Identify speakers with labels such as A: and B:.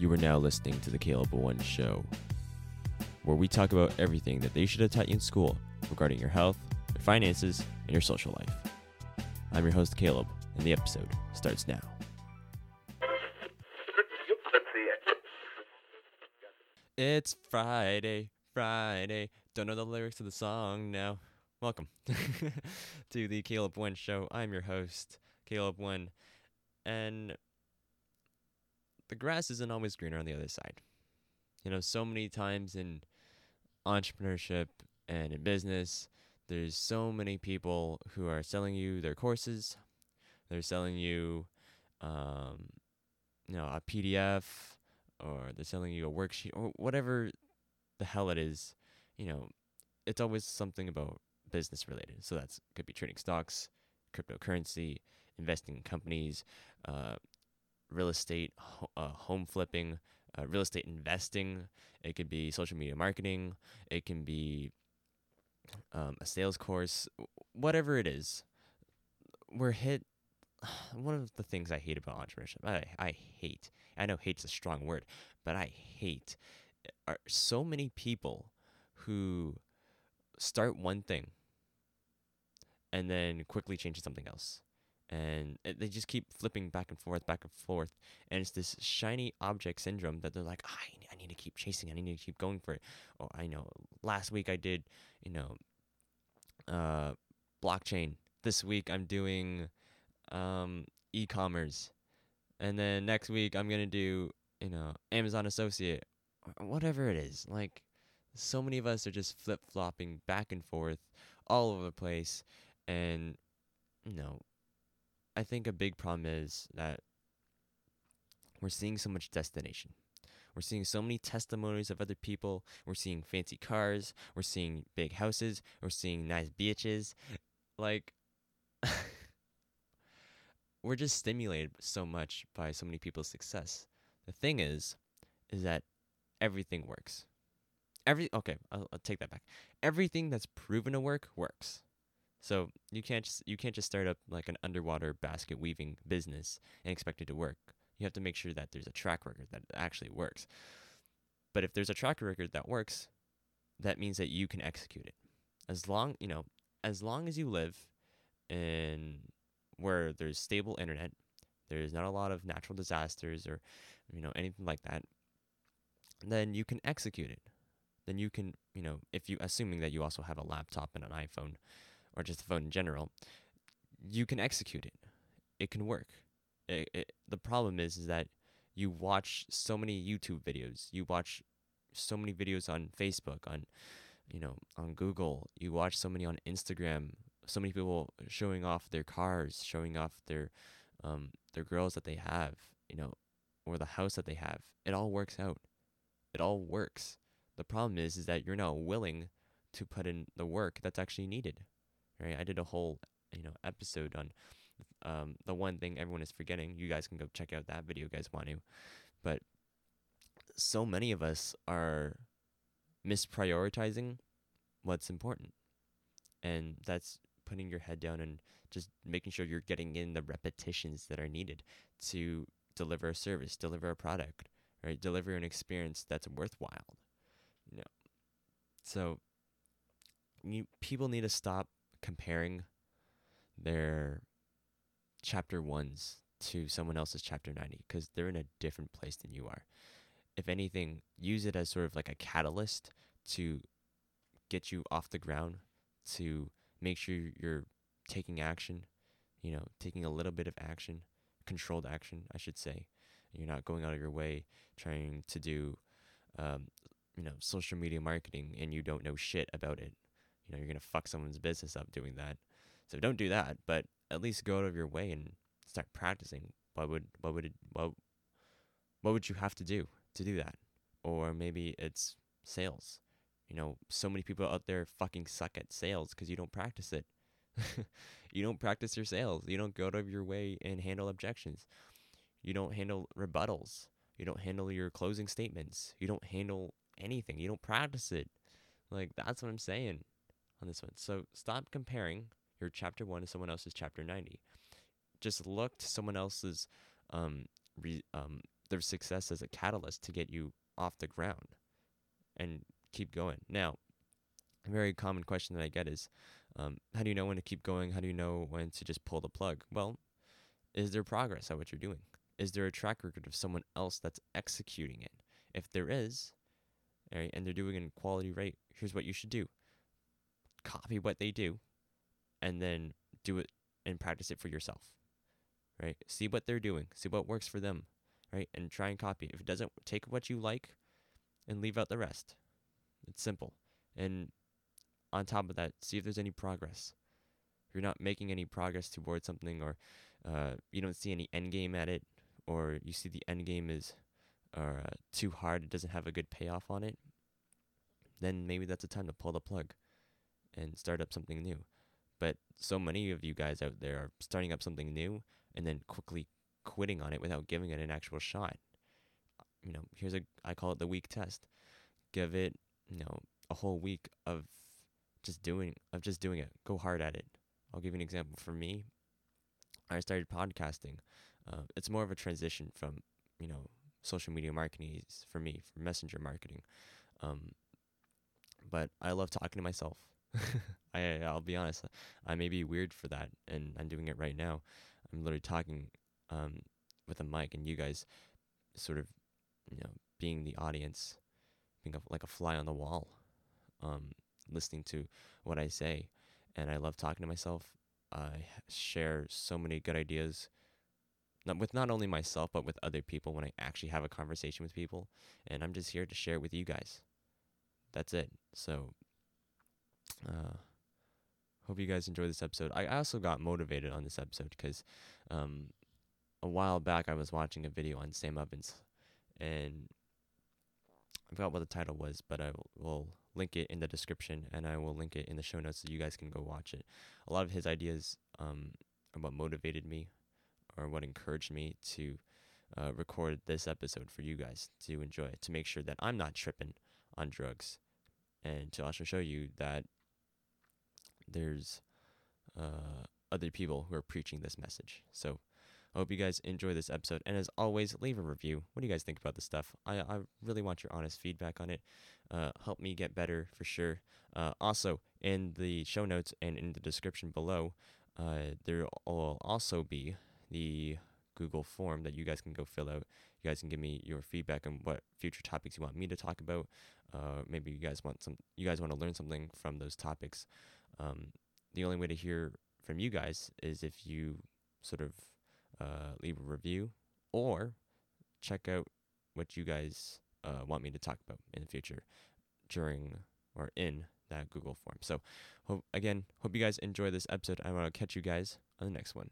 A: You are now listening to the Caleb One Show, where we talk about everything that they should have taught you in school regarding your health, your finances, and your social life. I'm your host, Caleb, and the episode starts now. It's Friday, Friday. Don't know the lyrics to the song now. Welcome to the Caleb One Show. I'm your host, Caleb One, and the grass isn't always greener on the other side. You know, so many times in entrepreneurship and in business, there's so many people who are selling you their courses. They're selling you, um, you know, a PDF, or they're selling you a worksheet, or whatever the hell it is. You know, it's always something about business related. So that's could be trading stocks, cryptocurrency, investing in companies, uh, real estate, uh, home flipping, uh, real estate investing. It could be social media marketing. It can be um, a sales course, whatever it is. We're hit. One of the things I hate about entrepreneurship, I, I hate, I know hate's a strong word, but I hate are so many people who start one thing and then quickly change to something else and they just keep flipping back and forth, back and forth, and it's this shiny object syndrome that they're like, I, I need to keep chasing, I need to keep going for it. Oh, I know. Last week I did, you know, uh, blockchain. This week I'm doing um, e-commerce, and then next week I'm gonna do, you know, Amazon Associate, whatever it is. Like, so many of us are just flip flopping back and forth, all over the place, and you know I think a big problem is that we're seeing so much destination. We're seeing so many testimonies of other people. We're seeing fancy cars. We're seeing big houses. We're seeing nice beaches. Like, we're just stimulated so much by so many people's success. The thing is, is that everything works. Every okay, I'll, I'll take that back. Everything that's proven to work works. So you can't just you can't just start up like an underwater basket weaving business and expect it to work. You have to make sure that there's a track record that actually works. But if there's a track record that works, that means that you can execute it. As long you know, as long as you live in where there's stable internet, there's not a lot of natural disasters or you know anything like that, then you can execute it. Then you can, you know, if you assuming that you also have a laptop and an iPhone, or just a phone in general, you can execute it. It can work. It, it, the problem is, is that you watch so many YouTube videos. You watch so many videos on Facebook, on you know, on Google. You watch so many on Instagram. So many people showing off their cars, showing off their um, their girls that they have, you know, or the house that they have. It all works out. It all works. The problem is, is that you're not willing to put in the work that's actually needed right? I did a whole you know episode on um, the one thing everyone is forgetting. You guys can go check out that video, you guys want to. But so many of us are misprioritizing what's important, and that's putting your head down and just making sure you're getting in the repetitions that are needed to deliver a service, deliver a product, right? Deliver an experience that's worthwhile. You know, so you people need to stop comparing their chapter ones to someone else's chapter 90 because they're in a different place than you are. If anything, use it as sort of like a catalyst to get you off the ground, to make sure you're taking action, you know, taking a little bit of action, controlled action, I should say. You're not going out of your way trying to do, um, you know, social media marketing and you don't know shit about it you know you're gonna fuck someone's business up doing that. So don't do that, but at least go out of your way and start practicing. What would what would it, what what would you have to do to do that? Or maybe it's sales. You know, so many people out there fucking suck at sales because you don't practice it. you don't practice your sales. You don't go out of your way and handle objections. You don't handle rebuttals. You don't handle your closing statements. You don't handle anything. You don't practice it. Like that's what I'm saying on this one. So stop comparing your chapter one to someone else's chapter 90. Just look to someone else's um, re, um, their success as a catalyst to get you off the ground and keep going. Now, a very common question that I get is, um, how do you know when to keep going? How do you know when to just pull the plug? Well, is there progress at what you're doing? Is there a track record of someone else that's executing it? If there is, right, and they're doing it in quality rate, here's what you should do copy what they do and then do it and practice it for yourself. Right? See what they're doing, see what works for them, right? And try and copy. If it doesn't, take what you like and leave out the rest. It's simple. And on top of that, see if there's any progress. If you're not making any progress towards something or uh, you don't see any end game at it, or you see the end game is uh, too hard, it doesn't have a good payoff on it, then maybe that's a time to pull the plug and start up something new. But so many of you guys out there are starting up something new and then quickly quitting on it without giving it an actual shot. You know, here's a I call it the week test. Give it, you know, a whole week of just doing of just doing it. Go hard at it. I'll give you an example. For me, I started podcasting. Uh, it's more of a transition from you know social media marketing for me for messenger marketing. Um, but I love talking to myself. I I'll be honest, I may be weird for that, and I'm doing it right now. I'm literally talking um, with a mic, and you guys sort of you know being the audience, being a, like a fly on the wall, um, listening to what I say, and I love talking to myself. I share so many good ideas, not with not only myself but with other people when I actually have a conversation with people, and I'm just here to share it with you guys. That's it. So uh, hope you guys enjoy this episode. I also got motivated on this episode because um, a while back I was watching a video on Sam Ovens, and I forgot what the title was, but I will link it in the description and I will link it in the show notes so you guys can go watch it. A lot of his ideas um, are what motivated me or what encouraged me to uh, record this episode for you guys to enjoy, to make sure that I'm not tripping on drugs, and to also show you that there's uh, other people who are preaching this message. So I hope you guys enjoy this episode. And as always, leave a review. What do you guys think about this stuff? I, I really want your honest feedback on it. Uh, help me get better for sure. Uh, also, in the show notes and in the description below, uh, there will also be the Google form that you guys can go fill out. You guys can give me your feedback on what future topics you want me to talk about. Uh, maybe you guys want some. You guys want to learn something from those topics. Um, the only way to hear from you guys is if you sort of uh, leave a review or check out what you guys uh, want me to talk about in the future during or in that Google form. So, hope, again, hope you guys enjoy this episode. I want to catch you guys on the next one.